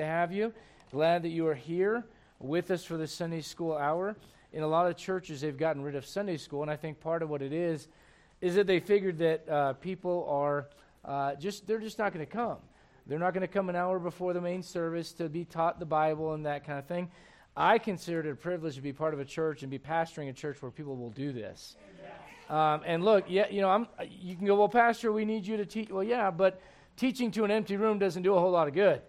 to have you. Glad that you are here with us for the Sunday school hour. In a lot of churches, they've gotten rid of Sunday school, and I think part of what it is is that they figured that uh, people are uh, just they're just not going to come. They're not going to come an hour before the main service to be taught the Bible and that kind of thing. I consider it a privilege to be part of a church and be pastoring a church where people will do this. Um, and look, yeah, you know, I'm, you can go, well, Pastor, we need you to teach. Well, yeah, but teaching to an empty room doesn't do a whole lot of good.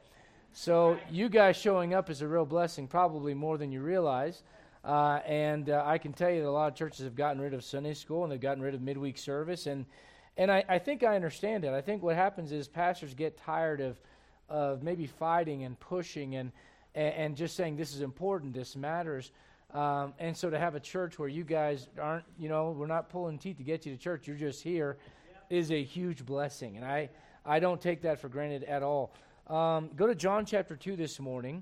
So you guys showing up is a real blessing, probably more than you realize. Uh, and uh, I can tell you that a lot of churches have gotten rid of Sunday school and they've gotten rid of midweek service. And, and I, I think I understand it. I think what happens is pastors get tired of, of maybe fighting and pushing and, and, just saying this is important, this matters. Um, and so to have a church where you guys aren't, you know, we're not pulling teeth to get you to church, you're just here, is a huge blessing. And I, I don't take that for granted at all. Um, go to John chapter 2 this morning.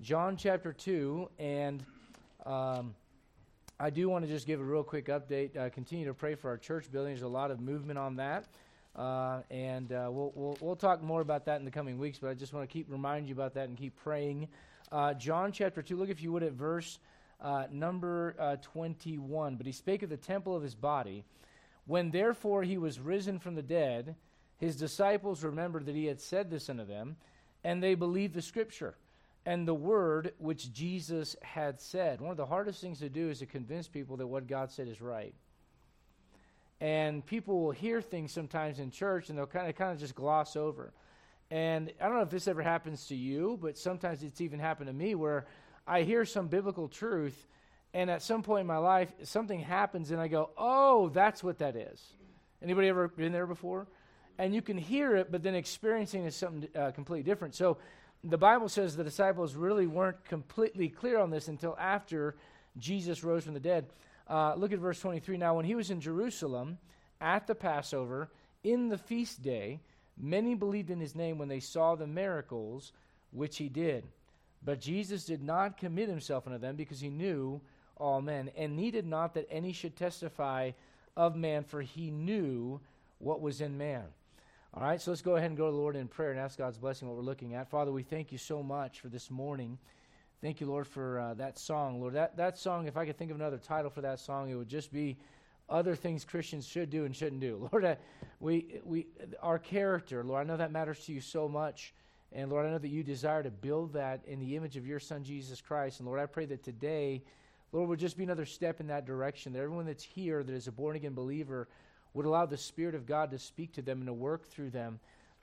John chapter 2, and um, I do want to just give a real quick update. Uh, continue to pray for our church building. There's a lot of movement on that. Uh, and uh, we'll, we'll, we'll, talk more about that in the coming weeks, but I just want to keep remind you about that and keep praying. Uh, John chapter 2, look if you would at verse uh, number uh, 21. But he spake of the temple of his body. When therefore he was risen from the dead, his disciples remembered that he had said this unto them, and they believed the scripture and the word which Jesus had said. One of the hardest things to do is to convince people that what God said is right. And people will hear things sometimes in church and they'll kind of kind of just gloss over. And I don't know if this ever happens to you, but sometimes it's even happened to me where I hear some biblical truth and at some point in my life something happens and I go, "Oh, that's what that is." Anybody ever been there before? And you can hear it, but then experiencing is something uh, completely different. So the Bible says the disciples really weren't completely clear on this until after Jesus rose from the dead. Uh, look at verse 23. Now, when he was in Jerusalem at the Passover, in the feast day, many believed in his name when they saw the miracles which he did. But Jesus did not commit himself unto them because he knew all men, and needed not that any should testify of man, for he knew what was in man. All right, so let's go ahead and go to the Lord in prayer and ask God's blessing what we're looking at. Father, we thank you so much for this morning. Thank you, Lord, for uh, that song. Lord, that, that song, if I could think of another title for that song, it would just be Other Things Christians Should Do and Shouldn't Do. Lord, I, we, we, our character, Lord, I know that matters to you so much. And Lord, I know that you desire to build that in the image of your Son, Jesus Christ. And Lord, I pray that today, Lord, would just be another step in that direction, that everyone that's here that is a born again believer would allow the Spirit of God to speak to them and to work through them.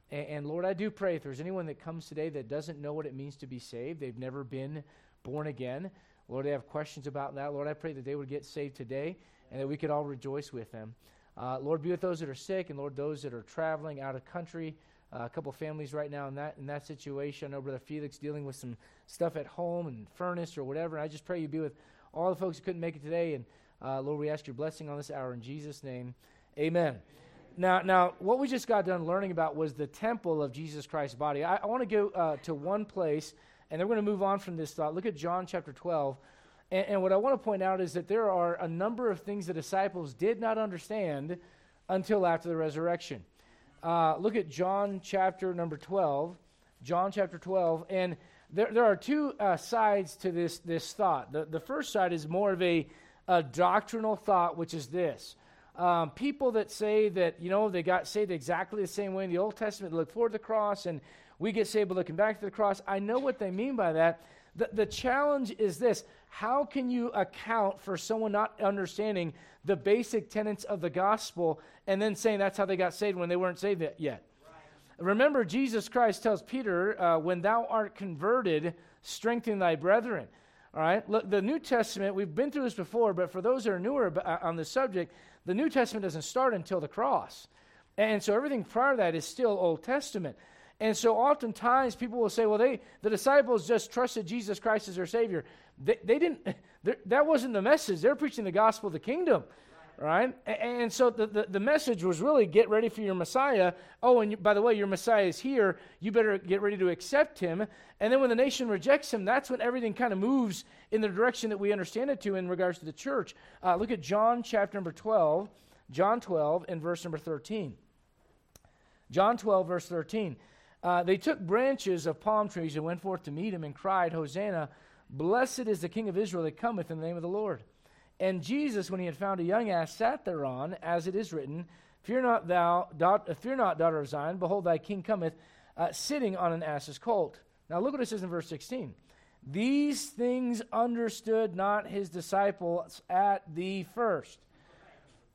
And, and, Lord, I do pray if there's anyone that comes today that doesn't know what it means to be saved, they've never been born again, Lord, they have questions about that. Lord, I pray that they would get saved today and that we could all rejoice with them. Uh, Lord, be with those that are sick and, Lord, those that are traveling out of country. Uh, a couple families right now in that in that situation. I know Brother Felix dealing with some stuff at home and furnace or whatever. And I just pray you be with all the folks who couldn't make it today. And uh, Lord, we ask your blessing on this hour in Jesus' name. Amen. Now, now, what we just got done learning about was the temple of Jesus Christ's body. I, I want to go uh, to one place, and then we're going to move on from this thought. Look at John chapter 12. And, and what I want to point out is that there are a number of things the disciples did not understand until after the resurrection. Uh, look at John chapter number 12. John chapter 12. And there, there are two uh, sides to this, this thought. The, the first side is more of a, a doctrinal thought, which is this um, people that say that, you know, they got saved exactly the same way in the Old Testament, look forward to the cross, and we get saved by looking back to the cross. I know what they mean by that. The, the challenge is this how can you account for someone not understanding the basic tenets of the gospel and then saying that's how they got saved when they weren't saved yet? Remember, Jesus Christ tells Peter, uh, when thou art converted, strengthen thy brethren. All right? Look, the New Testament, we've been through this before, but for those that are newer uh, on the subject, the New Testament doesn't start until the cross. And so everything prior to that is still Old Testament. And so oftentimes people will say, well, they, the disciples just trusted Jesus Christ as their Savior. They, they didn't, that wasn't the message. They're preaching the gospel of the kingdom right? And so the, the, the, message was really get ready for your Messiah. Oh, and you, by the way, your Messiah is here. You better get ready to accept him. And then when the nation rejects him, that's when everything kind of moves in the direction that we understand it to in regards to the church. Uh, look at John chapter number 12, John 12 and verse number 13. John 12, verse 13. Uh, they took branches of palm trees and went forth to meet him and cried, Hosanna, blessed is the King of Israel that cometh in the name of the Lord. And Jesus, when he had found a young ass, sat thereon, as it is written, Fear not, thou, da- fear not, daughter of Zion, behold, thy king cometh, uh, sitting on an ass's colt. Now look what it says in verse 16. These things understood not his disciples at the first.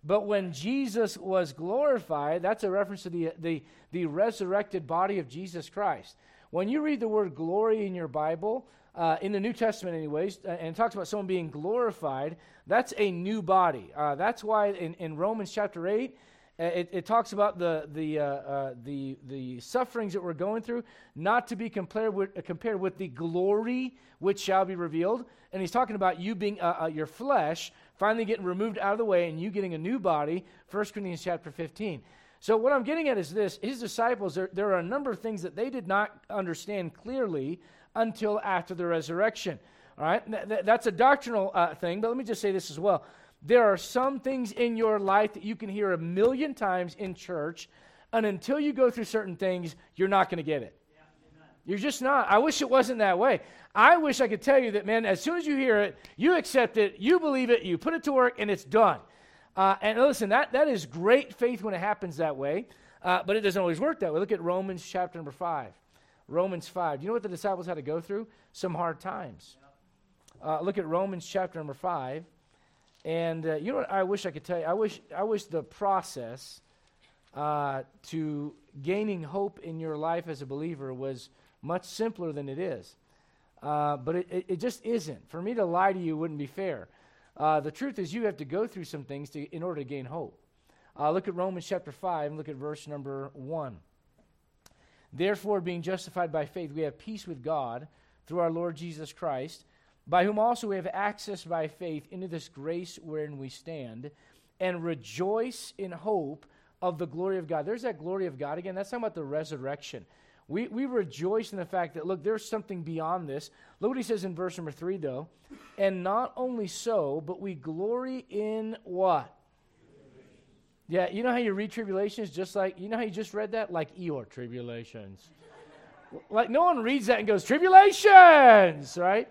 But when Jesus was glorified, that's a reference to the, the, the resurrected body of Jesus Christ. When you read the word glory in your Bible, uh, in the New Testament, anyways, uh, and it talks about someone being glorified, that's a new body. Uh, that's why in, in Romans chapter 8, uh, it, it, talks about the, the, uh, uh, the, the sufferings that we're going through, not to be compared with, compared with the glory which shall be revealed. And he's talking about you being your flesh finally getting removed out of the way and you getting a new body. 1 Corinthians chapter 15. So, what I'm getting at is this his disciples, there, there are a number of things that they did not understand clearly until after the resurrection. All right? Th- th- that's a doctrinal thing, but let me just say this as well. There are some things in your life that you can hear a million times in church, and until you go through certain things, you're not going to get it. You're just not. I wish it wasn't that way. I wish I could tell you that, man, as soon as you hear it, you accept it, you believe it, you put it to work, and it's done. Uh, and listen, that, that is great faith when it happens that way, uh, but it doesn't always work that way. Look at Romans chapter number 5. Romans 5. Do you know what the disciples had to go through? Some hard times. Uh, look at Romans chapter number 5. And uh, you know what I wish I could tell you? I wish, I wish the process uh, to gaining hope in your life as a believer was much simpler than it is. Uh, but it, it, it, just isn't. For me to lie to you wouldn't be fair. Uh, the truth is, you have to go through some things to, in order to gain hope. Uh, look at Romans chapter 5 and look at verse number 1. Therefore, being justified by faith, we have peace with God through our Lord Jesus Christ by whom also we have access by faith into this grace wherein we stand, and rejoice in hope of the glory of God. There's that glory of God again. That's talking about the resurrection. We, we rejoice in the fact that, look, there's something beyond this. Look what he says in verse number three, though. And not only so, but we glory in what? Yeah, you know how you read tribulations just like, you know how you just read that? Like Eeyore tribulations. like, no one reads that and goes, tribulations, right?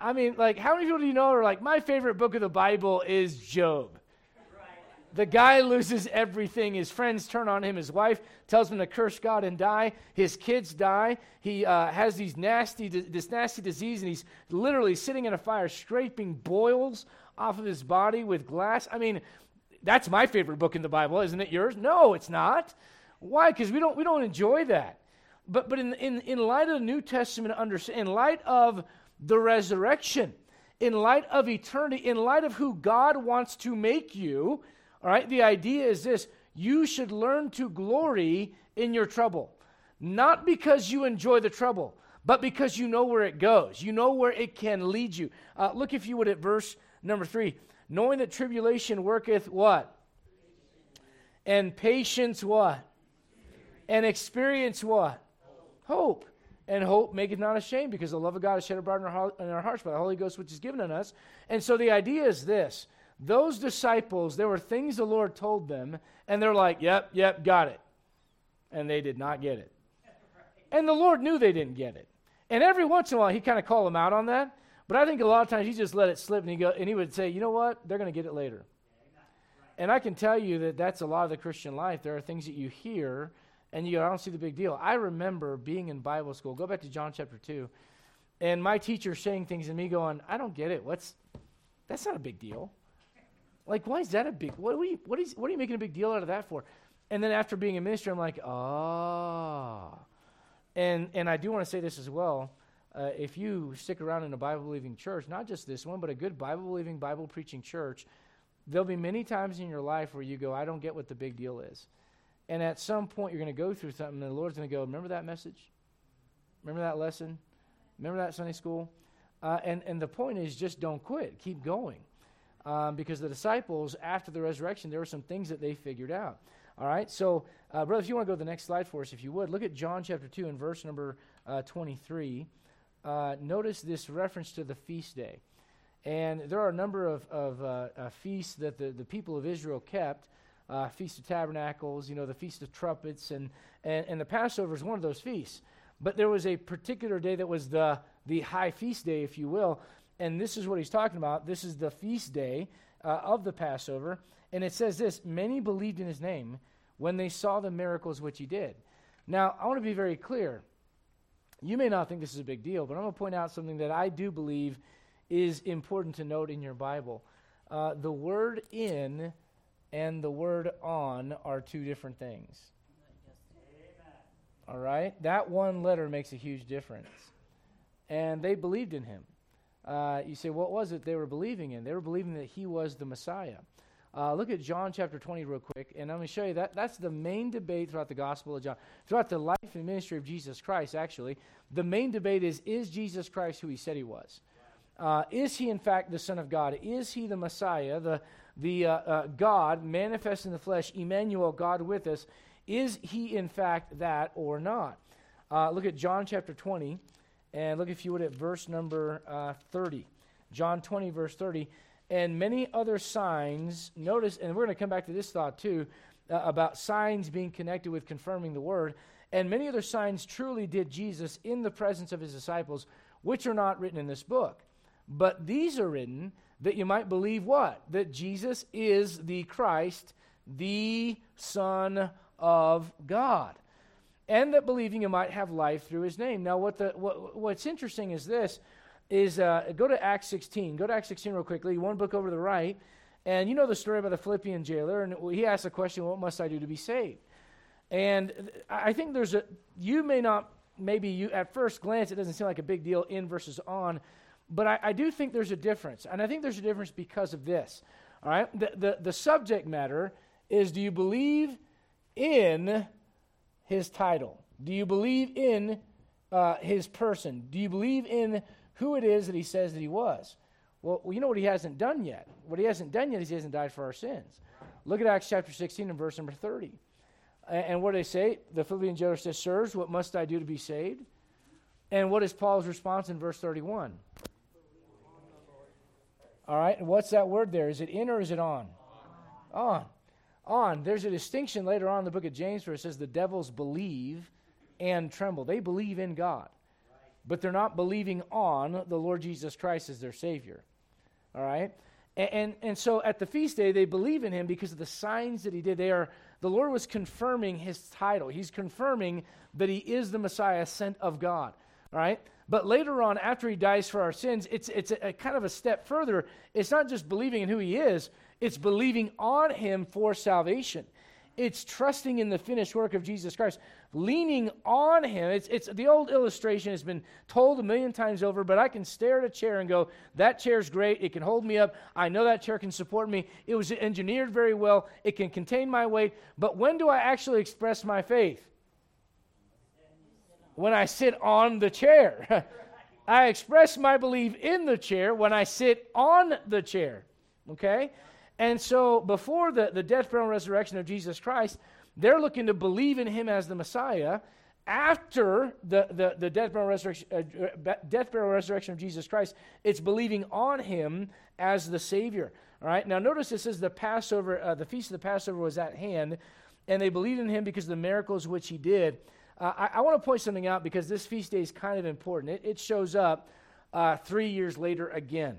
I mean, like, how many people do you know are like, my favorite book of the Bible is Job? The guy loses everything. His friends turn on him. His wife tells him to curse God and die. His kids die. He uh, has these nasty, this nasty disease, and he's literally sitting in a fire, scraping boils off of his body with glass. I mean, that's my favorite book in the Bible, isn't it? Yours? No, it's not. Why? Because we don't we don't enjoy that. But but in in in light of the New Testament, in light of the resurrection. In light of eternity, in light of who God wants to make you, all right, the idea is this you should learn to glory in your trouble. Not because you enjoy the trouble, but because you know where it goes. You know where it can lead you. Uh, look, if you would, at verse number three. Knowing that tribulation worketh what? And patience what? And experience what? Hope and hope maketh not ashamed, because the love of God is shed abroad in our, in our hearts by the Holy Ghost which is given in us. And so the idea is this those disciples, there were things the Lord told them, and they're like, yep, yep, got it. And they did not get it. And the Lord knew they didn't get it. And every once in a while, he kind of called them out on that. But I think a lot of times he just let it slip, and he, go, and he would say, you know what? They're going to get it later. And I can tell you that that's a lot of the Christian life. There are things that you hear and you go, I don't see the big deal. I remember being in Bible school. Go back to John chapter 2. And my teacher saying things and me going, I don't get it. What's that's not a big deal. Like, why is that a big what are we what is what are you making a big deal out of that for? And then after being a minister, I'm like, ah. Oh. And and I do want to say this as well. Uh, if you stick around in a Bible believing church, not just this one, but a good Bible believing, Bible preaching church, there'll be many times in your life where you go, I don't get what the big deal is. And at some point, you're going to go through something, and the Lord's going to go, Remember that message? Remember that lesson? Remember that Sunday school? Uh, and, and the point is just don't quit. Keep going. Um, because the disciples, after the resurrection, there were some things that they figured out. All right? So, uh, brother, if you want to go to the next slide for us, if you would, look at John chapter 2 and verse number uh, 23. Uh, notice this reference to the feast day. And there are a number of, of uh, uh, feasts that the, the people of Israel kept uh, Feast of Tabernacles, you know, the Feast of Trumpets, and, and, and the Passover is one of those feasts. But there was a particular day that was the, the high feast day, if you will. And this is what he's talking about. This is the feast day uh, of the Passover. And it says this Many believed in his name when they saw the miracles which he did. Now, I want to be very clear. You may not think this is a big deal, but I'm going to point out something that I do believe is important to note in your Bible. Uh, the word in and the word on are two different things. All right? That one letter makes a huge difference. And they believed in him. Uh, you say, what was it they were believing in? They were believing that he was the Messiah. Uh, look at John chapter 20 real quick, and I'm going to show you that that's the main debate throughout the Gospel of John. Throughout the life and ministry of Jesus Christ, actually, the main debate is is Jesus Christ who he said he was? Uh, is he, in fact, the Son of God? Is he the Messiah, the, the uh, uh, God manifest in the flesh, Emmanuel, God with us? Is he, in fact, that or not? Uh, look at John chapter 20, and look, if you would, at verse number uh, 30. John 20, verse 30. And many other signs, notice, and we're going to come back to this thought too, uh, about signs being connected with confirming the word. And many other signs truly did Jesus in the presence of his disciples, which are not written in this book. But these are written that you might believe what? That Jesus is the Christ, the Son of God. And that believing you might have life through his name. Now, what the, what, what's interesting is this is uh, go to Acts 16. Go to Acts 16 real quickly. One book over to the right. And you know the story about the Philippian jailer. And he asked the question, What must I do to be saved? And I think there's a, you may not, maybe you, at first glance, it doesn't seem like a big deal in versus on. But I, I do think there's a difference. And I think there's a difference because of this. All right? The, the, the subject matter is do you believe in his title? Do you believe in uh, his person? Do you believe in who it is that he says that he was? Well, you know what he hasn't done yet? What he hasn't done yet is he hasn't died for our sins. Look at Acts chapter 16 and verse number 30. And, what do they say? The Philippian jailer says, Sirs, what must I do to be saved? And what is Paul's response in verse 31? All right, what's that word there? Is it in or is it on? On. On. There's a distinction later on in the book of James where it says the devils believe and tremble. They believe in God, but they're not believing on the Lord Jesus Christ as their Savior. All right? And, and, and, so at the feast day, they believe in him because of the signs that he did. They are, the Lord was confirming his title. He's confirming that he is the Messiah sent of God. All right? But later on, after he dies for our sins, it's, it's a, a kind of a step further. It's not just believing in who he is, it's believing on him for salvation. It's trusting in the finished work of Jesus Christ, leaning on him. It's, it's the old illustration has been told a million times over, but I can stare at a chair and go, that chair's great. It can hold me up. I know that chair can support me. It was engineered very well. It can contain my weight. But when do I actually express my faith? when I sit on the chair. I express my belief in the chair when I sit on the chair. Okay? And so before the, the death, burial, and resurrection of Jesus Christ, they're looking to believe in him as the Messiah. After the, the, the death, burial, resurrection, uh, death, burial, resurrection of Jesus Christ, it's believing on him as the Savior. All right? Now notice this is the Passover, uh, the feast of the Passover was at hand, and they believed in him because of the miracles which he did. Uh, I, I want to point something out because this feast day is kind of important. It, it shows up uh, three years later again.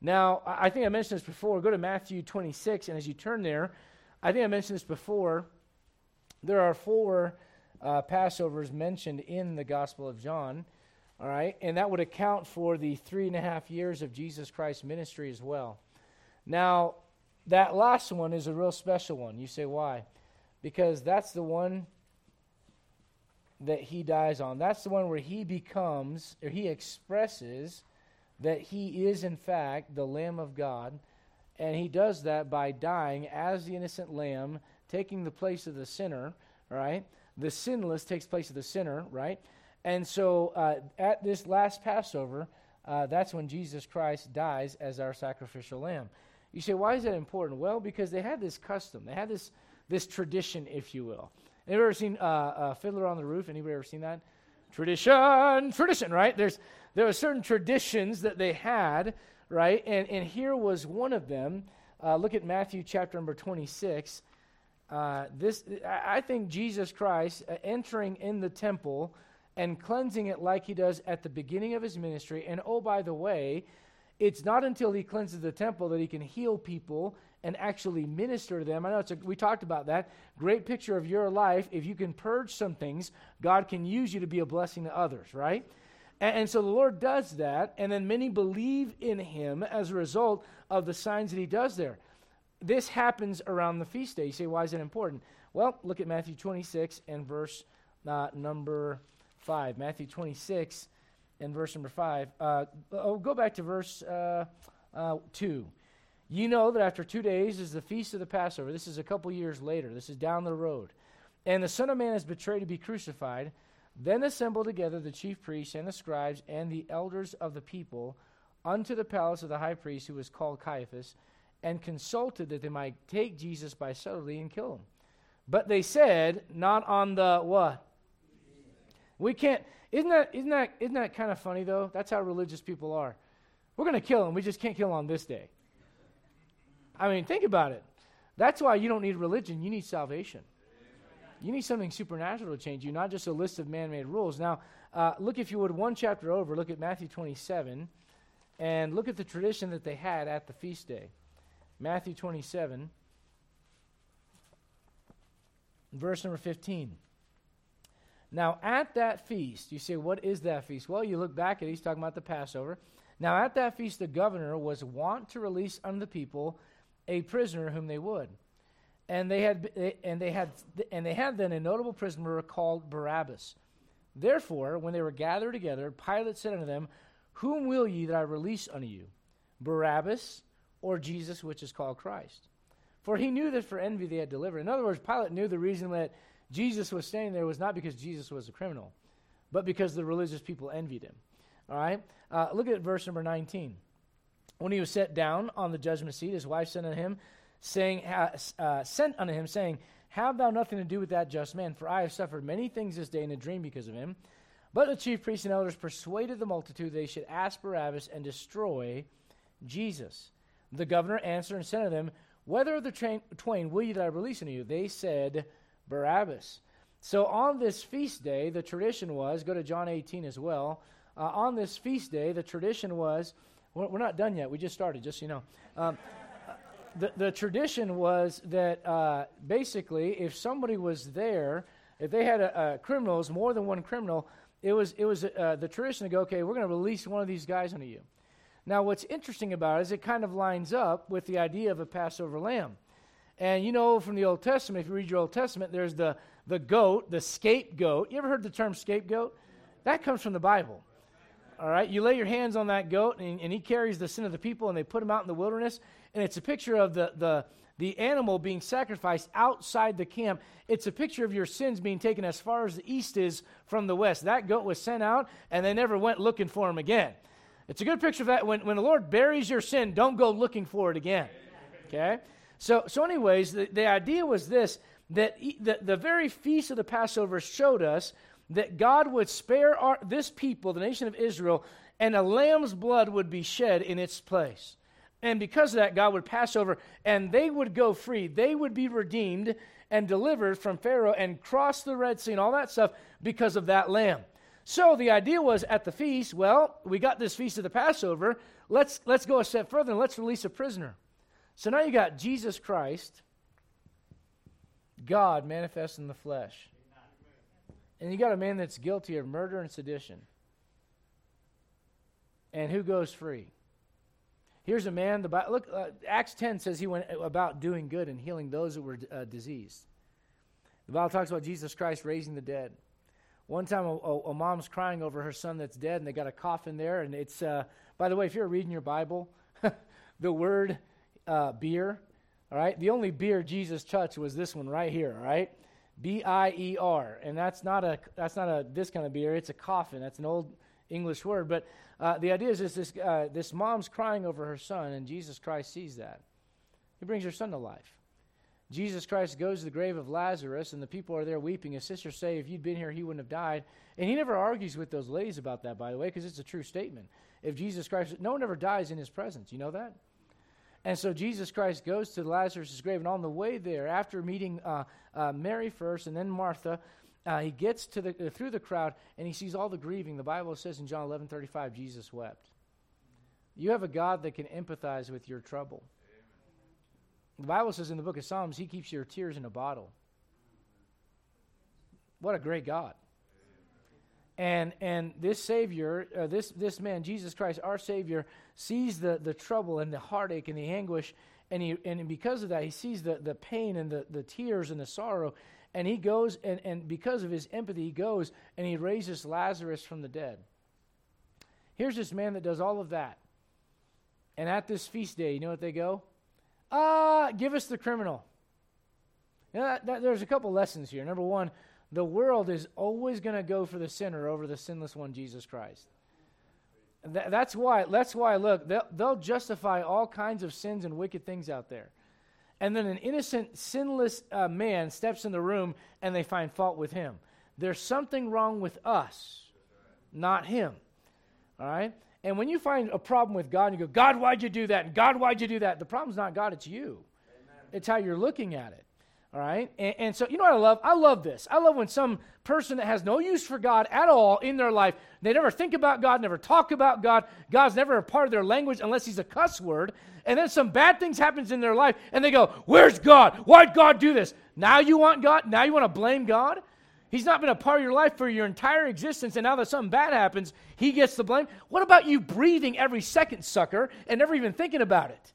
Now, I think I mentioned this before. Go to Matthew 26, and as you turn there, I think I mentioned this before. There are four uh, Passovers mentioned in the Gospel of John, all right, and that would account for the three and a half years of Jesus Christ's ministry as well. Now, that last one is a real special one. You say, why? Because that's the one that he dies on. That's the one where he becomes, or he expresses that he is, in fact, the Lamb of God. And he does that by dying as the innocent lamb, taking the place of the sinner, right? The sinless takes place of the sinner, right? And so uh, at this last Passover, uh, that's when Jesus Christ dies as our sacrificial lamb. You say, why is that important? Well, because they had this custom, they had this, this tradition, if you will. Anybody ever seen uh, uh, Fiddler on the Roof? Anybody ever seen that? Tradition, tradition, right? There's there were certain traditions that they had, right? And and here was one of them. Uh, look at Matthew chapter number 26, Uh, this, I think Jesus Christ uh, entering in the temple and cleansing it like he does at the beginning of his ministry. And oh, by the way, it's not until he cleanses the temple that he can heal people and actually minister to them. I know it's a, we talked about that. Great picture of your life. If you can purge some things, God can use you to be a blessing to others, right? And, and so the Lord does that, and then many believe in him as a result of the signs that he does there. This happens around the feast day. You say, why is it important? Well, look at Matthew 26 and verse uh, number 5. Matthew 26 and verse number 5. Uh, oh, go back to verse uh, uh, 2. You know that after two days is the feast of the Passover. This is a couple years later. This is down the road. And the Son of Man is betrayed to be crucified. Then assembled together the chief priests and the scribes and the elders of the people unto the palace of the high priest, who was called Caiaphas, and consulted that they might take Jesus by subtlety and kill him. But they said, Not on the what? We can't. Isn't that, isn't that, isn't that kind of funny, though? That's how religious people are. We're going to kill him. We just can't kill him on this day. I mean, think about it. That's why you don't need religion, you need salvation. You need something supernatural to change you, not just a list of man made rules. Now, uh, look, if you would, one chapter over, look at Matthew 27, and look at the tradition that they had at the feast day. Matthew 27, verse number 15. Now, at that feast, you say, what is that feast? Well, you look back at it, he's talking about the Passover. Now, at that feast, the governor was wont to release unto the people a prisoner whom they would and they had and they had and they had then a notable prisoner called Barabbas. Therefore, when they were gathered together, Pilate said unto them, Whom will ye that I release unto you, Barabbas or Jesus, which is called Christ? For he knew that for envy they had delivered. In other words, Pilate knew the reason that Jesus was standing there was not because Jesus was a criminal, but because the religious people envied him. All right? Uh, look at verse number 19. When he was set down on the judgment seat, his wife said unto him, saying, uh, sent unto him, saying, Have thou nothing to do with that just man, for I have suffered many things this day in a dream because of him. But the chief priests and elders persuaded the multitude they should ask Barabbas and destroy Jesus. The governor answered and said to them, Whether of the twain will ye that I release unto you? They said, Barabbas. So on this feast day, the tradition was, go to John 18 as well. Uh, on this feast day, the tradition was, we're not done yet, we just started, just so you know. Um, the, the tradition was that uh, basically, if somebody was there, if they had criminals, more than one criminal, it was, it was uh, the tradition to go, okay, we're going to release one of these guys onto you. Now, what's interesting about it is it kind of lines up with the idea of a Passover lamb. And you know from the Old Testament, if you read your Old Testament, there's the, the goat, the scapegoat. You ever heard the term scapegoat? That comes from the Bible. All right, you lay your hands on that goat, and, and he carries the sin of the people, and they put him out in the wilderness. And it's a picture of the, the, the animal being sacrificed outside the camp. It's a picture of your sins being taken as far as the east is from the west. That goat was sent out, and they never went looking for him again. It's a good picture of that. When, when the Lord buries your sin, don't go looking for it again. Okay? So, so anyways, the, the idea was this that the, the very feast of the Passover showed us that God would spare our, this people, the nation of Israel, and a lamb's blood would be shed in its place. And because of that, God would pass over and they would go free. They would be redeemed and delivered from Pharaoh and cross the Red Sea and all that stuff because of that lamb. So the idea was at the feast, well, we got this feast of the Passover. Let's, let's go a step further and let's release a prisoner. So now you got Jesus Christ, God manifest in the flesh. And you got a man that's guilty of murder and sedition. And who goes free? Here's a man, the look, uh, Acts 10 says he went about doing good and healing those that were uh, diseased. The Bible talks about Jesus Christ raising the dead. One time, a, a, a, mom's crying over her son that's dead, and they got a coffin there. And it's, uh, by the way, if you're reading your Bible, the word uh, beer, all right, the only beer Jesus touched was this one right here, all right? B I E R, and that's not a that's not a this kind of beer. It's a coffin. That's an old English word, but uh, the idea is this this, uh, this mom's crying over her son, and Jesus Christ sees that. He brings her son to life. Jesus Christ goes to the grave of Lazarus, and the people are there weeping. His sisters say, If you'd been here, he wouldn't have died. And he never argues with those ladies about that, by the way, because it's a true statement. If Jesus Christ, no one ever dies in his presence. You know that? And so Jesus Christ goes to Lazarus' grave, and on the way there, after meeting uh, uh, Mary first and then Martha, uh, he gets to the, uh, through the crowd and he sees all the grieving. The Bible says in John 11 35, Jesus wept. You have a God that can empathize with your trouble. The Bible says in the book of Psalms, He keeps your tears in a bottle. What a great God. And, and this Savior, uh, this, this man, Jesus Christ, our Savior, sees the, the trouble and the heartache and the anguish. And, he, and because of that, he sees the, the pain and the, the tears and the sorrow. And he goes, and, and because of his empathy, he goes and he raises Lazarus from the dead. Here's this man that does all of that. And at this feast day, you know what they go? Ah, uh, give us the criminal. You that, that, there's a couple lessons here. Number one, the world is always going to go for the sinner over the sinless one, Jesus Christ. Th- that's why, that's why, look, they'll, they'll justify all kinds of sins and wicked things out there. And then an innocent, sinless uh, man steps in the room and they find fault with him. There's something wrong with us, not him. All right? And when you find a problem with God you go, God, why'd you do that? God, why'd you do that? The problem's not God, it's you. Amen. It's how you're looking at it. All right? And, and, so, you know what I love? I love this. I love when some person that has no use for God at all in their life, they never think about God, never talk about God. God's never a part of their language unless he's a cuss word. And then some bad things happens in their life, and they go, Where's God? Why'd God do this? Now you want God? Now you want to blame God? He's not been a part of your life for your entire existence, and now that something bad happens, he gets the blame. What about you breathing every second, sucker, and never even thinking about it?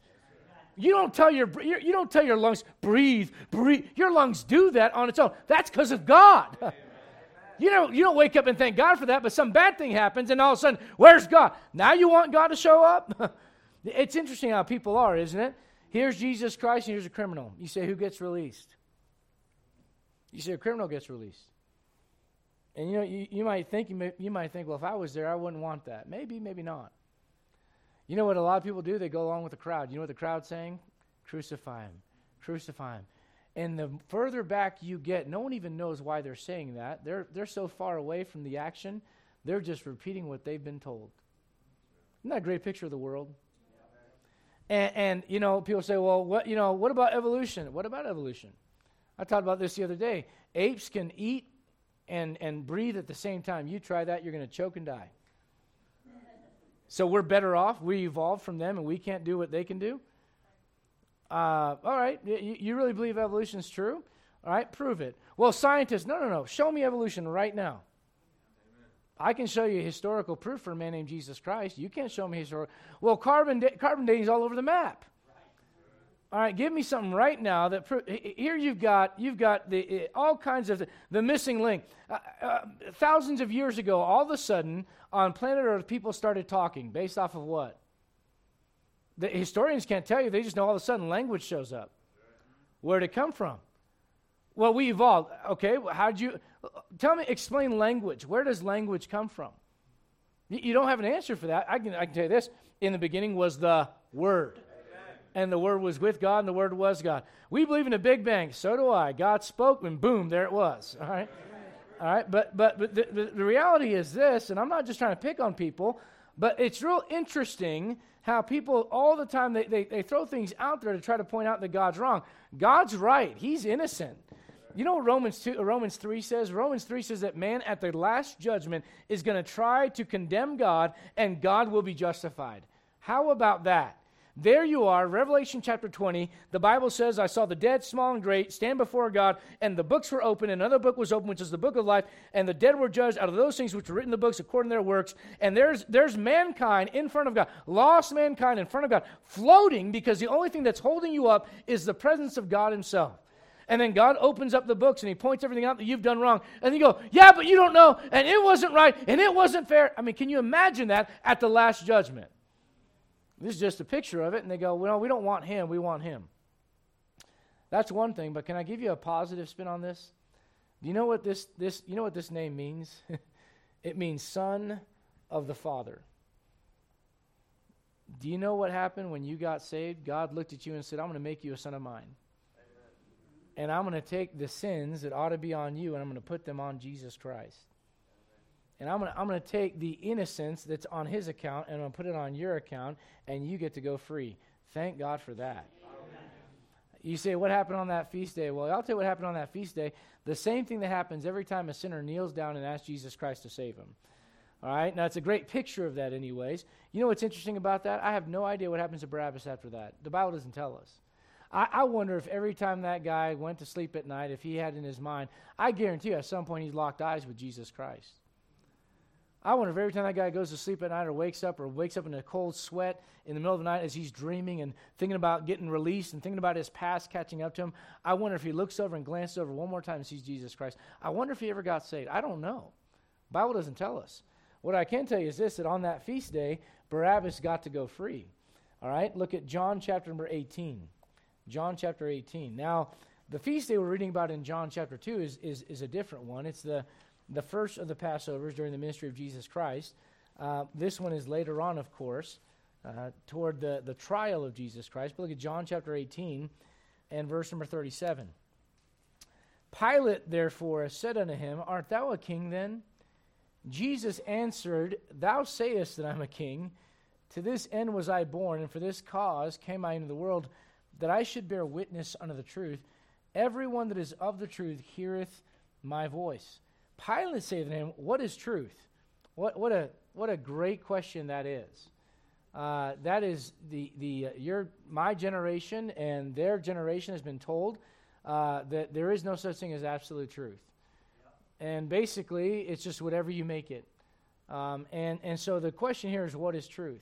You don't tell your you don't tell your lungs breathe, breathe. Your lungs do that on its own. That's because of God. You don't, you don't wake up and thank God for that, but some bad thing happens, and all of a sudden, where's God? Now you want God to show up? it's interesting how people are, isn't it? Here's Jesus Christ, and here's a criminal. You say, who gets released? You say, a criminal gets released. And you know, you, you might think you, may, you might think, well, if I was there, I wouldn't want that. Maybe, maybe not. You know what a lot of people do? They go along with the crowd. You know what the crowd's saying? Crucify him. Crucify him. And the further back you get, no one even knows why they're saying that. They're, they're so far away from the action, they're just repeating what they've been told. Isn't that a great picture of the world? And, and, you know, people say, well, what, you know, what about evolution? What about evolution? I talked about this the other day. Apes can eat and, and breathe at the same time. You try that, you're going to choke and die. So we're better off. We evolved from them and we can't do what they can do. Uh, all right, you, you really believe evolution is true? All right, prove it. Well, scientists, no, no, no. Show me evolution right now. I can show you historical proof for a man named Jesus Christ. You can't show me historical. Well, carbon, da- carbon dating is all over the map. All right, give me something right now that pro- here you've got you've got the uh, all kinds of the, missing link. Uh, uh, thousands of years ago, all of a sudden on planet Earth, people started talking based off of what? The historians can't tell you. They just know all of a sudden language shows up. Where'd it come from? Well, we evolved. Okay, how'd you tell me? Explain language. Where does language come from? You, you don't have an answer for that. I can I can tell you this. In the beginning was the Word and the Word was with God, and the Word was God. We believe in a Big Bang. So do I. God spoke, and boom, there it was. All right? All right? But, but, but the, the, reality is this, and I'm not just trying to pick on people, but it's real interesting how people all the time they, they, they throw things out there to try to point out that God's wrong. God's right. He's innocent. You know what Romans 2 Romans 3 says? Romans 3 says that man at the last judgment is going to try to condemn God and God will be justified. How about that? There you are, Revelation chapter 20. The Bible says, I saw the dead, small and great, stand before God, and the books were open, another book was open, which is the book of life, and the dead were judged out of those things which were written in the books according to their works. And there's, there's mankind in front of God, lost mankind in front of God, floating because the only thing that's holding you up is the presence of God Himself. And then God opens up the books and He points everything out that you've done wrong. And you go, Yeah, but you don't know, and it wasn't right, and it wasn't fair. I mean, can you imagine that at the last judgment? This is just a picture of it, and they go, Well, we don't want him, we want him. That's one thing, but can I give you a positive spin on this? Do you know what this, this, you know what this name means? it means son of the Father. Do you know what happened when you got saved? God looked at you and said, I'm going to make you a son of mine. Amen. And I'm going to take the sins that ought to be on you and I'm going to put them on Jesus Christ. And I'm going to I'm going to take the innocence that's on his account and I'm going to put it on your account, and you get to go free. Thank God for that. You say, what happened on that feast day? Well, I'll tell you what happened on that feast day. The same thing that happens every time a sinner kneels down and asks Jesus Christ to save him. All right? Now, it's a great picture of that, anyways. You know what's interesting about that? I have no idea what happens to Barabbas after that. The Bible doesn't tell us. I, I wonder if every time that guy went to sleep at night, if he had in his mind, I guarantee you at some point he's locked eyes with Jesus Christ. I wonder if every time that guy goes to sleep at night or wakes up or wakes up in a cold sweat in the middle of the night as he's dreaming and thinking about getting released and thinking about his past catching up to him, I wonder if he looks over and glances over one more time and sees Jesus Christ. I wonder if he ever got saved. I don't know. Bible doesn't tell us. What I can tell you is this that on that feast day, Barabbas got to go free. All right? Look at John chapter number 18. John chapter 18. Now, the feast day we're reading about in John chapter 2 is, is, is a different one. It's the the first of the Passovers during the ministry of Jesus Christ. Uh, this one is later on, of course, uh, toward the, the trial of Jesus Christ. But look at John chapter 18 and verse number 37. Pilate, therefore, said unto him, Art thou a king then? Jesus answered, Thou sayest that I'm a king. To this end was I born, and for this cause came I into the world, that I should bear witness unto the truth. Everyone that is of the truth heareth my voice. Pilate said to him, What is truth? What, what, a, what a great question that is. Uh, that is the, the, uh, your, my generation and their generation has been told uh, that there is no such thing as absolute truth. And basically, it's just whatever you make it. Um, and, and so the question here is what is truth?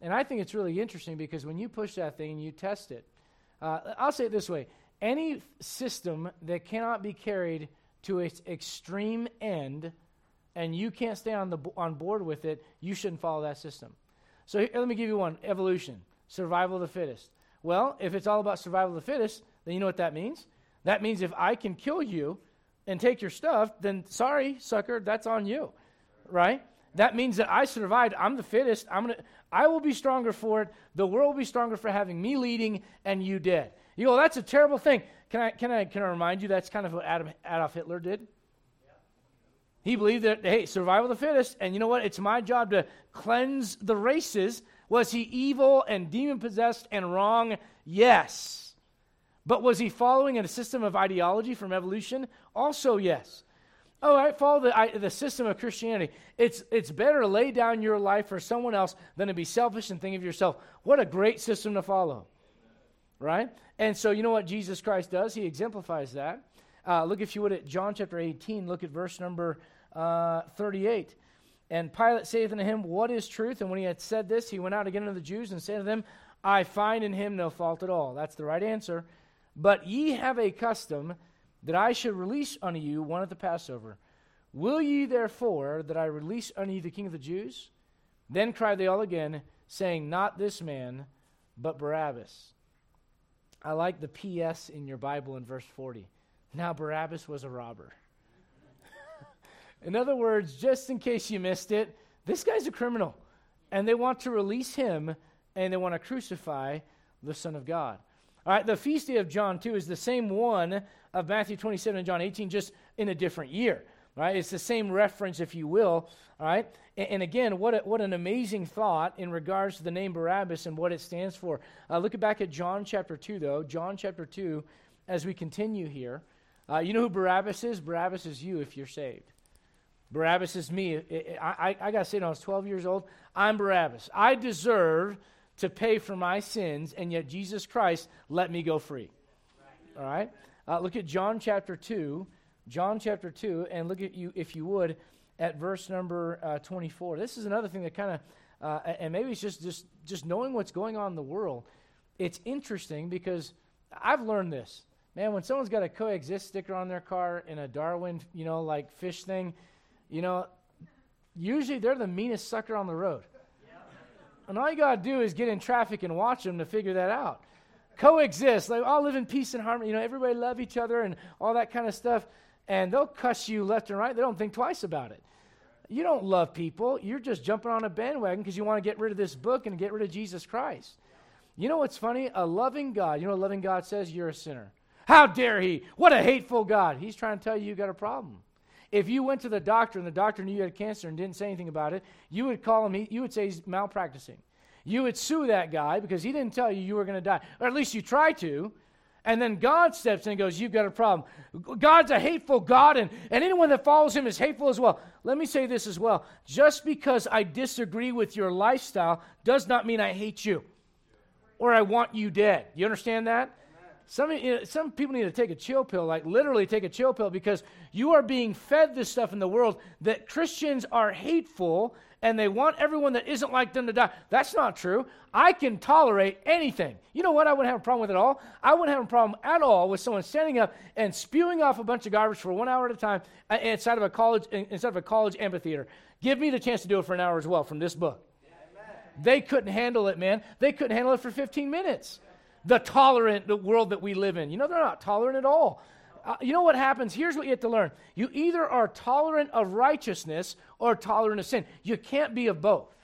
And I think it's really interesting because when you push that thing and you test it, uh, I'll say it this way any system that cannot be carried to its extreme end and you can't stay on, the, on board with it, you shouldn't follow that system. So let me give you one evolution, survival of the fittest. Well, if it's all about survival of the fittest, then you know what that means? That means if I can kill you and take your stuff, then sorry, sucker, that's on you. Right? That means that I survived. I'm the fittest. I'm gonna I will be stronger for it. The world will be stronger for having me leading and you dead. You go, that's a terrible thing. Can I, can I, can I remind you that's kind of what Adam, Adolf Hitler did? He believed that, hey, survival of the fittest, and you know what? It's my job to cleanse the races. Was he evil and demon possessed and wrong? Yes. But was he following a system of ideology from evolution? Also, yes. Oh, I follow the, I, the system of Christianity. It's, it's better to lay down your life for someone else than to be selfish and think of yourself. What a great system to follow right? And so, you know what Jesus Christ does? He exemplifies that. Uh, look, if you would, at John chapter 18, look at verse number uh, 38. And Pilate saith unto him, What is truth? And when he had said this, he went out again unto the Jews and said to them, I find in him no fault at all. That's the right answer. But ye have a custom that I should release unto you one at the Passover. Will ye therefore that I release unto you the king of the Jews? Then cried they all again, saying, Not this man, but Barabbas. I like the P.S. in your Bible in verse 40. Now, Barabbas was a robber. in other words, just in case you missed it, this guy's a criminal. And they want to release him and they want to crucify the Son of God. All right, the feast day of John 2 is the same one of Matthew 27 and John 18, just in a different year. Right? It's the same reference, if you will. All right? And, and again, what, a, what an amazing thought in regards to the name Barabbas and what it stands for. Uh, look back at John chapter 2, though. John chapter 2, as we continue here. Uh, you know who Barabbas is? Barabbas is you if you're saved. Barabbas is me. I, I, I got say, when I was 12 years old, I'm Barabbas. I deserve to pay for my sins, and yet Jesus Christ let me go free. All right? Uh, look at John chapter 2 John chapter 2, and look at you, if you would, at verse number uh, 24. This is another thing that kind of, uh, and maybe it's just, just, just knowing what's going on in the world. It's interesting because I've learned this. Man, when someone's got a coexist sticker on their car in a Darwin, you know, like fish thing, you know, usually they're the meanest sucker on the road. And all you got to do is get in traffic and watch them to figure that out. Coexist, like all live in peace and harmony, you know, everybody love each other and all that kind of stuff and they'll cuss you left and right. They don't think twice about it. You don't love people. You're just jumping on a bandwagon because you want to get rid of this book and get rid of Jesus Christ. You know what's funny? A loving God, you know what a loving God says? You're a sinner. How dare he? What a hateful God. He's trying to tell you you got a problem. If you went to the doctor and the doctor knew you had cancer and didn't say anything about it, you would call him, you would say he's malpracticing. You would sue that guy because he didn't tell you you were going to die, or at least you try to. And then God steps in and goes, You've got a problem. God's a hateful God, and, and anyone that follows him is hateful as well. Let me say this as well. Just because I disagree with your lifestyle does not mean I hate you or I want you dead. You understand that? Some, you know, some people need to take a chill pill, like literally take a chill pill, because you are being fed this stuff in the world that Christians are hateful and they want everyone that isn't like them to die. That's not true. I can tolerate anything. You know what? I wouldn't have a problem with it all. I wouldn't have a problem at all with someone standing up and spewing off a bunch of garbage for one hour at a time uh, inside of a college instead of a college amphitheater. Give me the chance to do it for an hour as well from this book. They couldn't handle it, man. They couldn't handle it for 15 minutes. The tolerant world that we live in. You know, they're not tolerant at all. Uh, you know what happens? Here's what you have to learn. You either are tolerant of righteousness or tolerant of sin. You can't be of both.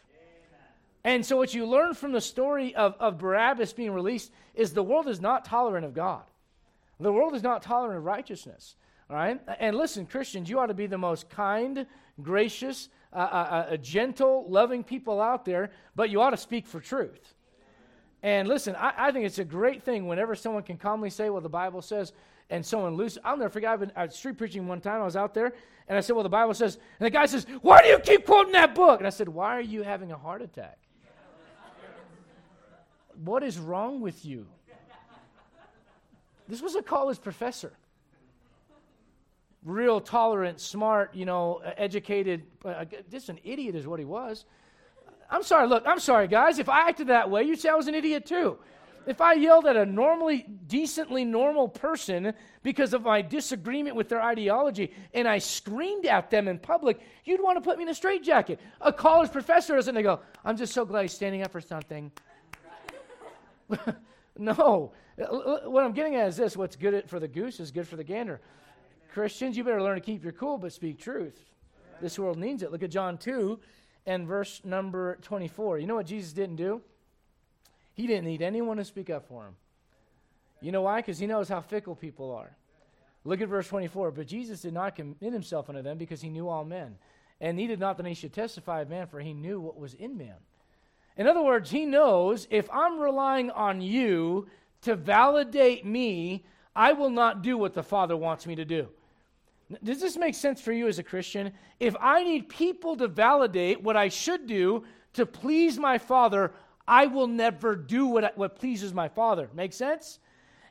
And so, what you learn from the story of, of Barabbas being released is the world is not tolerant of God. The world is not tolerant of righteousness. All right? And listen, Christians, you ought to be the most kind, gracious, uh, uh, uh, gentle, loving people out there, but you ought to speak for truth. And listen, I, I, think it's a great thing whenever someone can calmly say what the Bible says and someone loose. I'll never forget, I've been street preaching one time. I was out there and I said, Well, the Bible says, and the guy says, Why do you keep quoting that book? And I said, Why are you having a heart attack? what is wrong with you? This was a college professor. Real tolerant, smart, you know, educated. Uh, just an idiot is what he was. I'm sorry, look, I'm sorry, guys. If I acted that way, you'd say I was an idiot too. If I yelled at a normally, decently normal person because of my disagreement with their ideology and I screamed at them in public, you'd want to put me in a straitjacket. A college professor doesn't, go, I'm just so glad he's standing up for something. no. What I'm getting at is this what's good for the goose is good for the gander. Christians, you better learn to keep your cool, but speak truth. This world needs it. Look at John 2 and verse number 24. You know what Jesus didn't do? He didn't need anyone to speak up for him. You know why? Because he knows how fickle people are. Look at verse 24. But Jesus did not commit himself unto them because he knew all men, and needed not that he should testify of man, for he knew what was in man. In other words, he knows if I'm relying on you to validate me, I will not do what the Father wants me to do. Does this make sense for you as a Christian? If I need people to validate what I should do to please my Father, I will never do what, what pleases my Father. Make sense?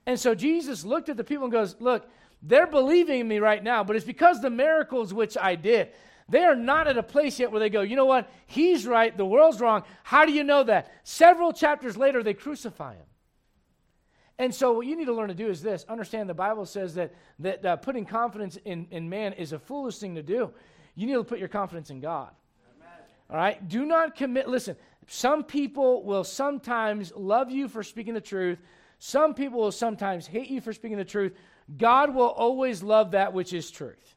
And so Jesus looked at the people and goes, Look, they're believing in me right now, but it's because the miracles which I did. They are not at a place yet where they go, you know what? He's right, the world's wrong. How do you know that? Several chapters later, they crucify him. And so, what you need to learn to do is this understand the Bible says that, that uh, putting confidence in, in man is a foolish thing to do. You need to put your confidence in God. Amen. All right? Do not commit. Listen, some people will sometimes love you for speaking the truth, some people will sometimes hate you for speaking the truth. God will always love that which is truth.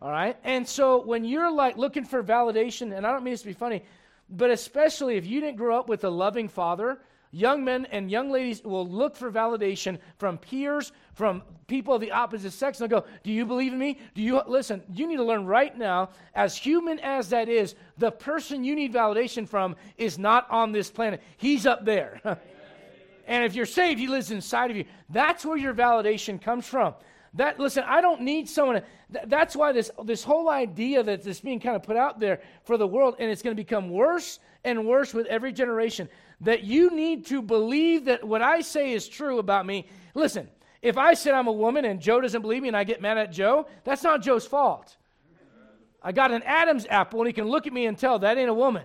All right? And so when you're like looking for validation, and I don't mean this to be funny, but especially if you didn't grow up with a loving father, young men and young ladies will look for validation from peers, from people of the opposite sex. They'll go, Do you believe in me? Do you listen? You need to learn right now, as human as that is, the person you need validation from is not on this planet. He's up there. and if you're saved, he lives inside of you. That's where your validation comes from. That listen, I don't need someone. Th- that's why this this whole idea that this being kind of put out there for the world, and it's going to become worse and worse with every generation that you need to believe that what I say is true about me. Listen, if I said I'm a woman and Joe doesn't believe me and I get mad at Joe, that's not Joe's fault. I got an Adam's apple and he can look at me and tell that ain't a woman.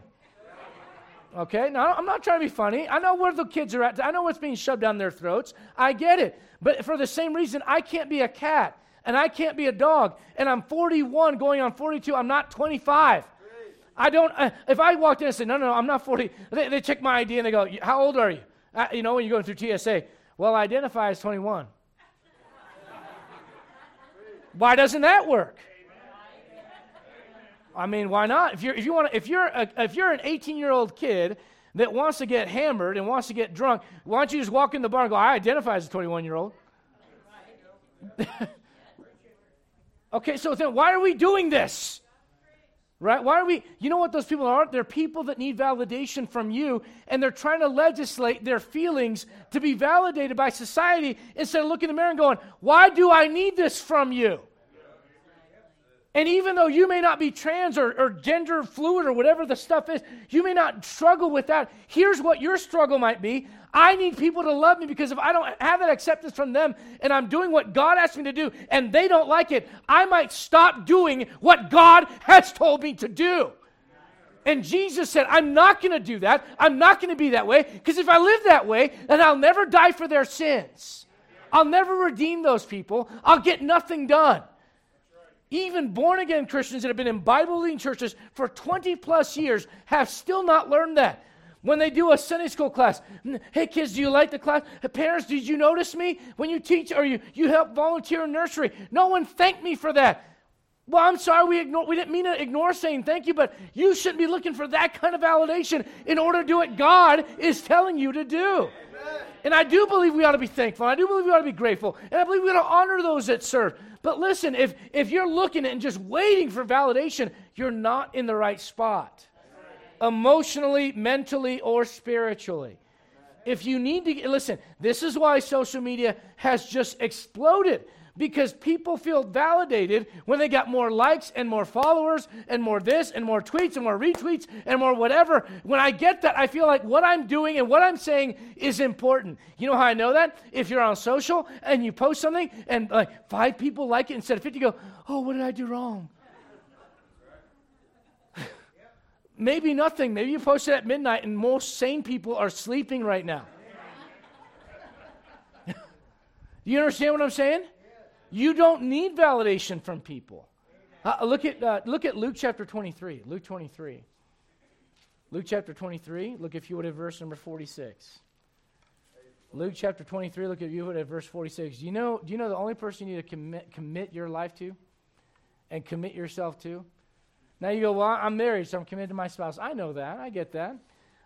Okay? Now, I'm not trying to be funny. I know where the kids are at. I know what's being shoved down their throats. I get it. But for the same reason, I can't be a cat and I can't be a dog. And I'm 41 going on 42. I'm not 25. I don't, uh, if I walked in and said, no, no, no, I'm not 40, they, they check my ID and they go, how old are you? Uh, you know, when you're going through TSA, well, I identify as 21. why doesn't that work? I mean, why not? If you're, if you want if you're, a, if you're an 18 year old kid that wants to get hammered and wants to get drunk, why don't you just walk in the bar and go, I identify as a 21 year old? Okay, so then why are we doing this? Right? Why are we? You know what those people are? They're people that need validation from you, and they're trying to legislate their feelings to be validated by society instead of looking in the mirror and going, Why do I need this from you? And even though you may not be trans or, or, gender fluid or whatever the stuff is, you may not struggle with that. Here's what your struggle might be I need people to love me because if I don't have that acceptance from them and I'm doing what God asked me to do and they don't like it, I might stop doing what God has told me to do. And Jesus said, I'm not going to do that. I'm not going to be that way because if I live that way, then I'll never die for their sins. I'll never redeem those people. I'll get nothing done. Even born again Christians that have been in Bible believing churches for 20 plus years have still not learned that. When they do a Sunday school class, hey kids, do you like the class? Parents, did you notice me when you teach or you, you help volunteer in nursery? No one thanked me for that. Well, I'm sorry we ignore, we didn't mean to ignore saying thank you, but you shouldn't be looking for that kind of validation in order to do what God is telling you to do. Amen. And I do believe we ought to be thankful. I do believe we ought to be grateful. And I believe we ought to honor those that serve. But listen, if, if you're looking and just waiting for validation, you're not in the right spot. Emotionally, mentally, or spiritually. If you need to, listen, this is why social media has just exploded because people feel validated when they got more likes and more followers and more this and more tweets and more retweets and more whatever. When I get that, I feel like what I'm doing and what I'm saying is important. You know how I know that? If you're on social and you post something and like five people like it instead of 50, go, oh, what did I do wrong? Maybe nothing. Maybe you posted at midnight and most sane people are sleeping right now. Do you understand what I'm saying? You don't need validation from people. Uh, look, at, uh, look at Luke chapter 23. Luke 23. Luke chapter 23. Look, if you would, at verse number 46. Luke chapter 23, look at you would at verse 46. Do you know, do you know the only person you need to commit, commit your life to and commit yourself to? Now you go, well, I'm married, so I'm committed to my spouse. I know that. I get that.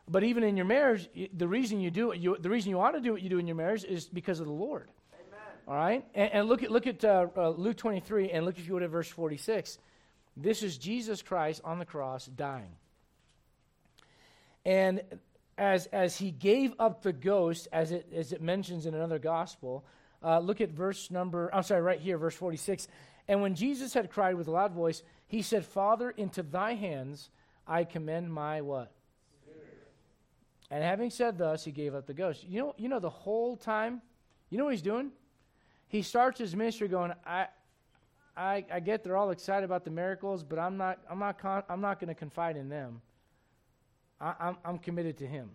But even in your marriage, the reason you do it, you, the reason you ought to do what you do in your marriage is because of the Lord. All right? And, and look at, look at uh, uh, Luke 23 and look, if you would, at verse 46. This is Jesus Christ on the cross dying. And as, as he gave up the ghost, as it, as it mentions in another gospel, uh, look at verse number, I'm sorry, right here, verse 46. And when Jesus had cried with a loud voice, he said, Father, into thy hands I commend my what? And having said thus, he gave up the ghost. You know, you know the whole time, you know what he's doing? He starts his ministry going, I, I, I get they're all excited about the miracles, but I'm not, I'm not, con- I'm not going to confide in them. I, I'm, I'm committed to him.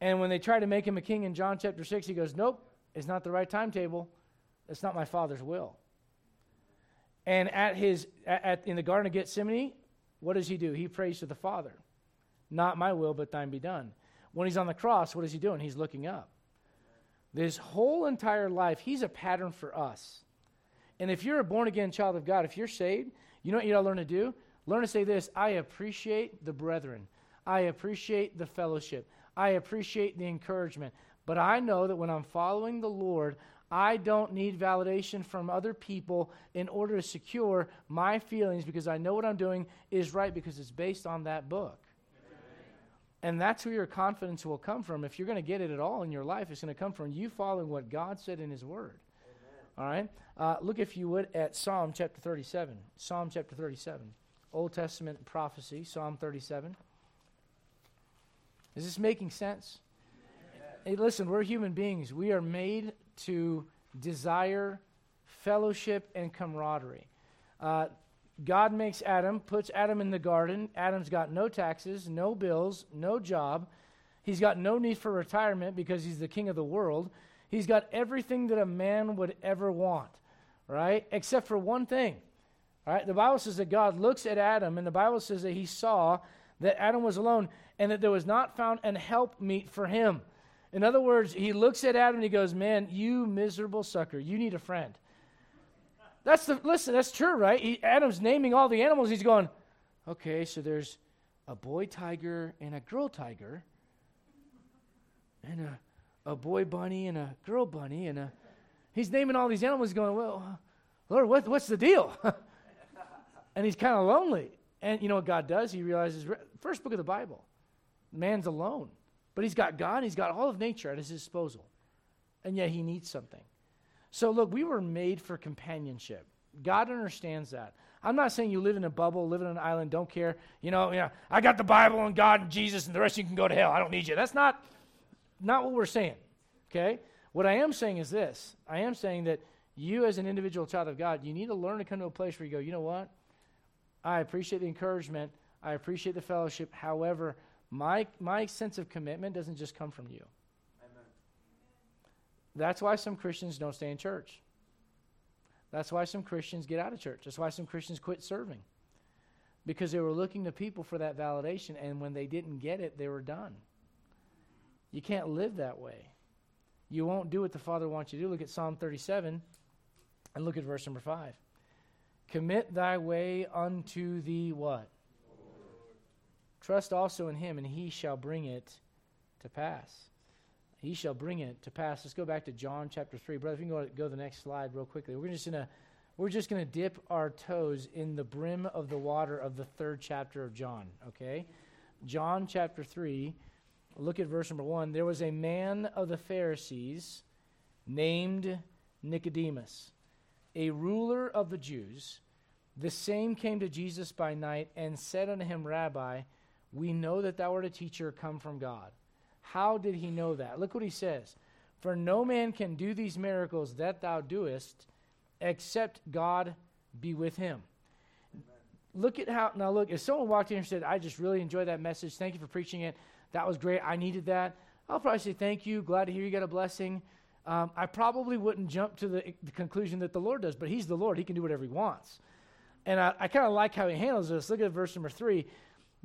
And when they try to make him a king in John chapter 6, he goes, Nope, it's not the right timetable. It's not my father's will. And at his, at, at, in the Garden of Gethsemane, what does he do? He prays to the Father. Not my will, but thine be done. When he's on the cross, what is he doing? He's looking up. This whole entire life, he's a pattern for us. And if you're a born again child of God, if you're saved, you know what you gotta learn to do? Learn to say this I appreciate the brethren, I appreciate the fellowship, I appreciate the encouragement. But I know that when I'm following the Lord, I don't need validation from other people in order to secure my feelings because I know what I'm doing is right because it's based on that book. And that's where your confidence will come from. If you're going to get it at all in your life, it's going to come from you following what God said in His Word. Amen. All right? Uh, look, if you would, at Psalm chapter 37. Psalm chapter 37. Old Testament prophecy, Psalm 37. Is this making sense? Hey, listen, we're human beings. We are made to desire fellowship and camaraderie. Uh, God makes Adam, puts Adam in the garden. Adam's got no taxes, no bills, no job. He's got no need for retirement because he's the king of the world. He's got everything that a man would ever want, right? Except for one thing. All right? The Bible says that God looks at Adam, and the Bible says that he saw that Adam was alone and that there was not found an helpmeet for him. In other words, he looks at Adam and he goes, Man, you miserable sucker, you need a friend. That's the listen. That's true, right? He, Adam's naming all the animals. He's going, okay. So there's a boy tiger and a girl tiger, and a a boy bunny and a girl bunny, and a. He's naming all these animals. Going, well, Lord, what, what's the deal? and he's kind of lonely. And you know what God does? He realizes, first book of the Bible, man's alone. But he's got God, he's got all of nature at his disposal. And yet he needs something. So, look, we were made for companionship. God understands that. I'm not saying you live in a bubble, live in an island, don't care. You know, yeah, I got the Bible and God and Jesus, and the rest of you can go to hell. I don't need you. That's not, not what we're saying. Okay? What I am saying is this I am saying that you, as an individual child of God, you need to learn to come to a place where you go, you know what? I appreciate the encouragement, I appreciate the fellowship. However, my, my sense of commitment doesn't just come from you. That's why some Christians don't stay in church. That's why some Christians get out of church. That's why some Christians quit serving. Because they were looking to people for that validation, and when they didn't get it, they were done. You can't live that way. You won't do what the Father wants you to do. Look at Psalm 37 and look at verse number 5. Commit thy way unto the what? Trust also in him, and he shall bring it to pass. He shall bring it to pass. Let's go back to John chapter 3. Brother, if you can go, go to the next slide real quickly. We're just going to we're just going to dip our toes in the brim of the water of the third chapter of John, okay? John chapter 3, look at verse number 1. There was a man of the Pharisees named Nicodemus, a ruler of the Jews. The same came to Jesus by night and said unto him, Rabbi, we know that thou art a teacher come from God. How did he know that? Look what he says. For no man can do these miracles that thou doest except God be with him. Amen. Look at how, now look, if someone walked in here and said, I just really enjoyed that message. Thank you for preaching it. That was great. I needed that. I'll probably say, Thank you. Glad to hear you got a blessing. Um, I probably wouldn't jump to the, the, conclusion that the Lord does, but He's the Lord. He can do whatever He wants. And I, I kind of like how He handles this. Look at verse number three.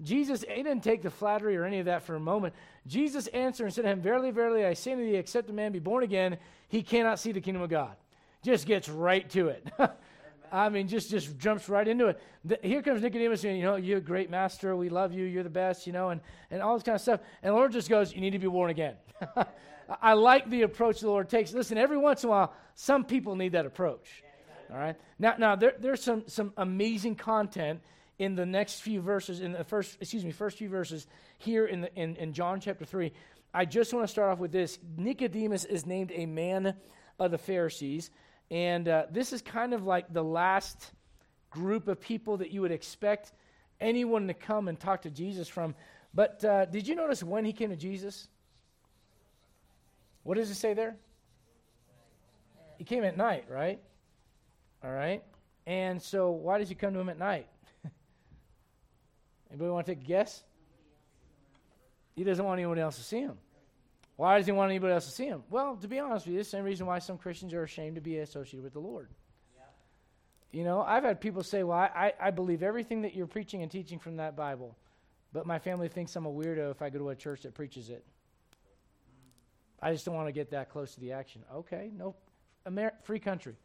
Jesus, he didn't take the flattery or any of that for a moment. Jesus answered and said to him, Verily, verily, I say to thee, except a man be born again, he cannot see the kingdom of God. Just gets right to it. I mean, just just jumps right into it. The, here comes Nicodemus saying, you know, you're a great master. We love you. You're the best, you know, and, and all this kind of stuff. And the Lord just goes, you need to be born again. I like the approach the Lord takes. Listen, every once in a while, some people need that approach. All right. Now, now there, there's some some amazing content in the next few verses, in the first, excuse me, first few verses here in, the, in, in John chapter 3. I just want to start off with this. Nicodemus is named a man of the Pharisees. And uh, this is kind of like the last group of people that you would expect anyone to come and talk to Jesus from. But uh, did you notice when he came to Jesus? What does it say there? He came at night, right? All right. And so why does he come to him at night? Anybody want to take a guess? He doesn't want anyone else to see him. Why does he want anybody else to see him? Well, to be honest with you, the same reason why some Christians are ashamed to be associated with the Lord. Yeah. You know, I've had people say, well, I, I believe everything that you're preaching and teaching from that Bible, but my family thinks I'm a weirdo if I go to a church that preaches it. I just don't want to get that close to the action. Okay, no, Amer- free country.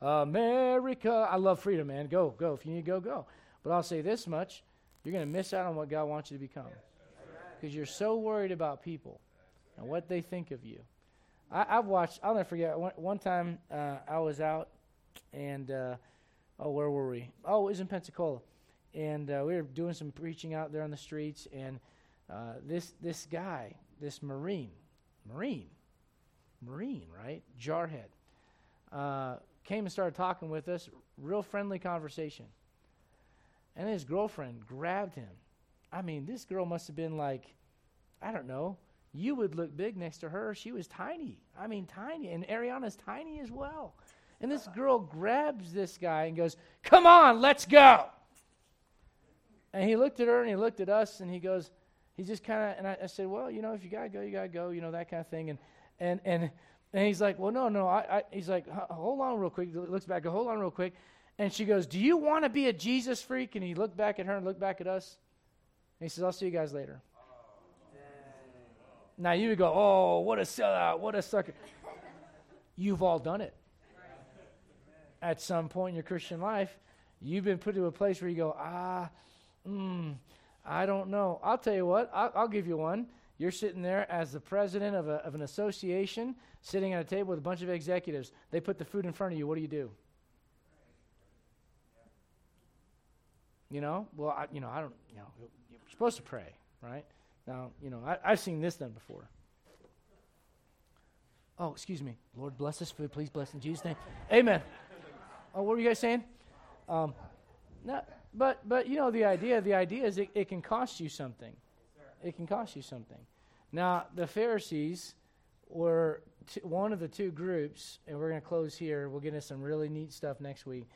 America. I love freedom, man. Go, go. If you need to go, go. But I'll say this much you're going to miss out on what God wants you to become because you're so worried about people and what they think of you. I, have watched, I'll never forget, one, one time uh, I was out and, uh, oh, where were we? Oh, it was in Pensacola. And uh, we were doing some preaching out there on the streets, and uh, this, this guy, this Marine, Marine, Marine, right? Jarhead, uh, came and started talking with us, real friendly conversation. And his girlfriend grabbed him. I mean, this girl must have been like, I don't know, you would look big next to her. She was tiny. I mean, tiny. And Ariana's tiny as well. And this girl grabs this guy and goes, Come on, let's go. And he looked at her and he looked at us and he goes, he just kind of, and I, I, said, Well, you know, if you got to go, you got to go, you know, that kind of thing. And, and, and, and he's like, Well, no, no. I, I he's like, Hold on real quick. He looks back, hold on real quick. And she goes, Do you want to be a Jesus freak? And he looked back at her and looked back at us. And he says, I'll see you guys later. Now you would go, Oh, what a sellout, what a sucker. You've all done it. At some point in your Christian life, you've been put to a place where you go, Ah, mm, I don't know. I'll tell you what, I'll, I'll give you one. You're sitting there as the president of, a, of an association, sitting at a table with a bunch of executives. They put the food in front of you. What do you do? You know, well, I, you know, I don't, you know, you're supposed to pray, right? Now, you know, I, I've seen this done before. Oh, excuse me. Lord, bless this food. Please bless in Jesus' name. Amen. Oh, what were you guys saying? Um, no, but but you know the idea. The idea is it, it can cost you something. It can cost you something. Now the Pharisees were t- one of the two groups, and we're going to close here. We'll get into some really neat stuff next week.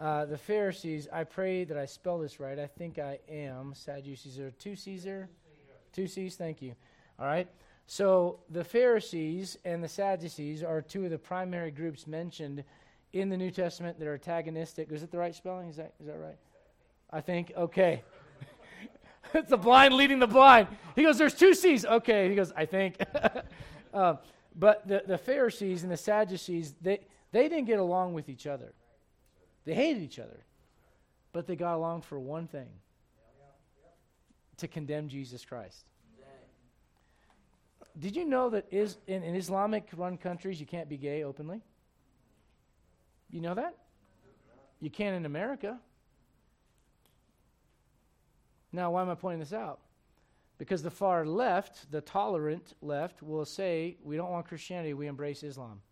Uh, the Pharisees. I pray that I spell this right. I think I am. Sadducees are two Caesar, two C's. Thank you. All right. So the Pharisees and the Sadducees are two of the primary groups mentioned in the New Testament that are antagonistic. Is it the right spelling? Is that is that right? I think. Okay. it's the blind leading the blind. He goes, "There's two C's." Okay. He goes, "I think." uh, but the the Pharisees and the Sadducees they they didn't get along with each other. They hated each other, but they got along for one thing: to condemn Jesus Christ. Did you know that is in, in Islamic run countries you can't be gay openly? You know that? You can in America. Now, why am I pointing this out? Because the far left, the tolerant left, will say, we don't want Christianity, we embrace Islam.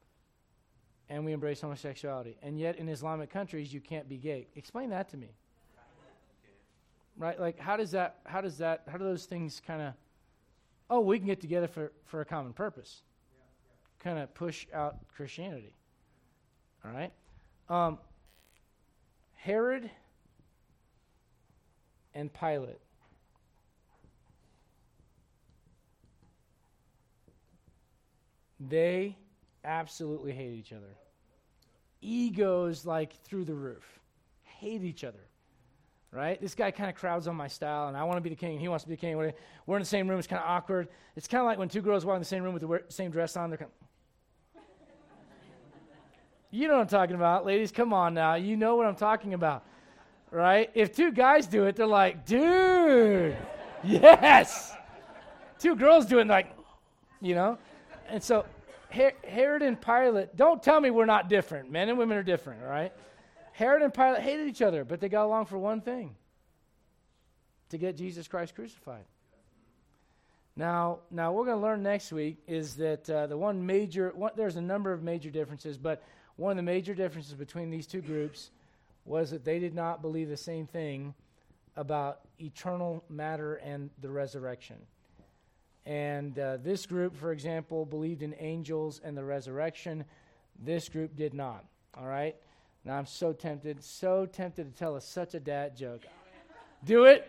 And we embrace homosexuality. And yet, in Islamic countries, you can't be gay. Explain that to me. Right? Like, how does that, how does that, how do those things kind of oh, we can get together for, for a common purpose. Kind of push out Christianity. All right? Um, Herod and Pilate. They absolutely hate each other. Egos like through the roof. Hate each other right? This guy kind of crowds on my style, and I want to be the king, and he wants to be the king. We're, in the same room. It's kind of awkward. It's kind of like when two girls walk in the same room with the same dress on. They're kind of, you know what I'm talking about, ladies. Come on now. You know what I'm talking about, right? If two guys do it, they're like, dude, yes. Two girls do it, like, you know? And so Herod and Pilate, don't tell me we're not different. Men and women are different, all right? Herod and Pilate hated each other, but they got along for one thing to get Jesus Christ crucified. Now, now we're going to learn next week is that uh, the one major, one, there's a number of major differences, but one of the major differences between these two groups was that they did not believe the same thing about eternal matter and the resurrection. And uh, this group, for example, believed in angels and the resurrection. This group did not. All right? Now I'm so tempted, so tempted to tell us such a dad joke. Do it.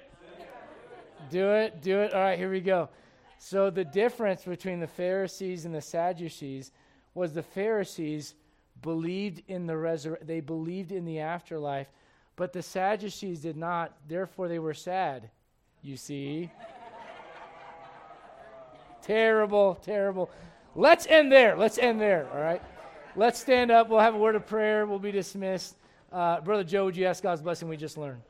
Do it. Do it. All right, here we go. So the difference between the Pharisees and the Sadducees was the Pharisees believed in the resurrection. They believed in the afterlife, but the Sadducees did not. Therefore, they were sad. You see. Terrible, terrible. Let's end there. Let's end there. All right. Let's stand up. We'll have a word of prayer. We'll be dismissed. Uh, Brother Joe, would you ask God's blessing we just learned?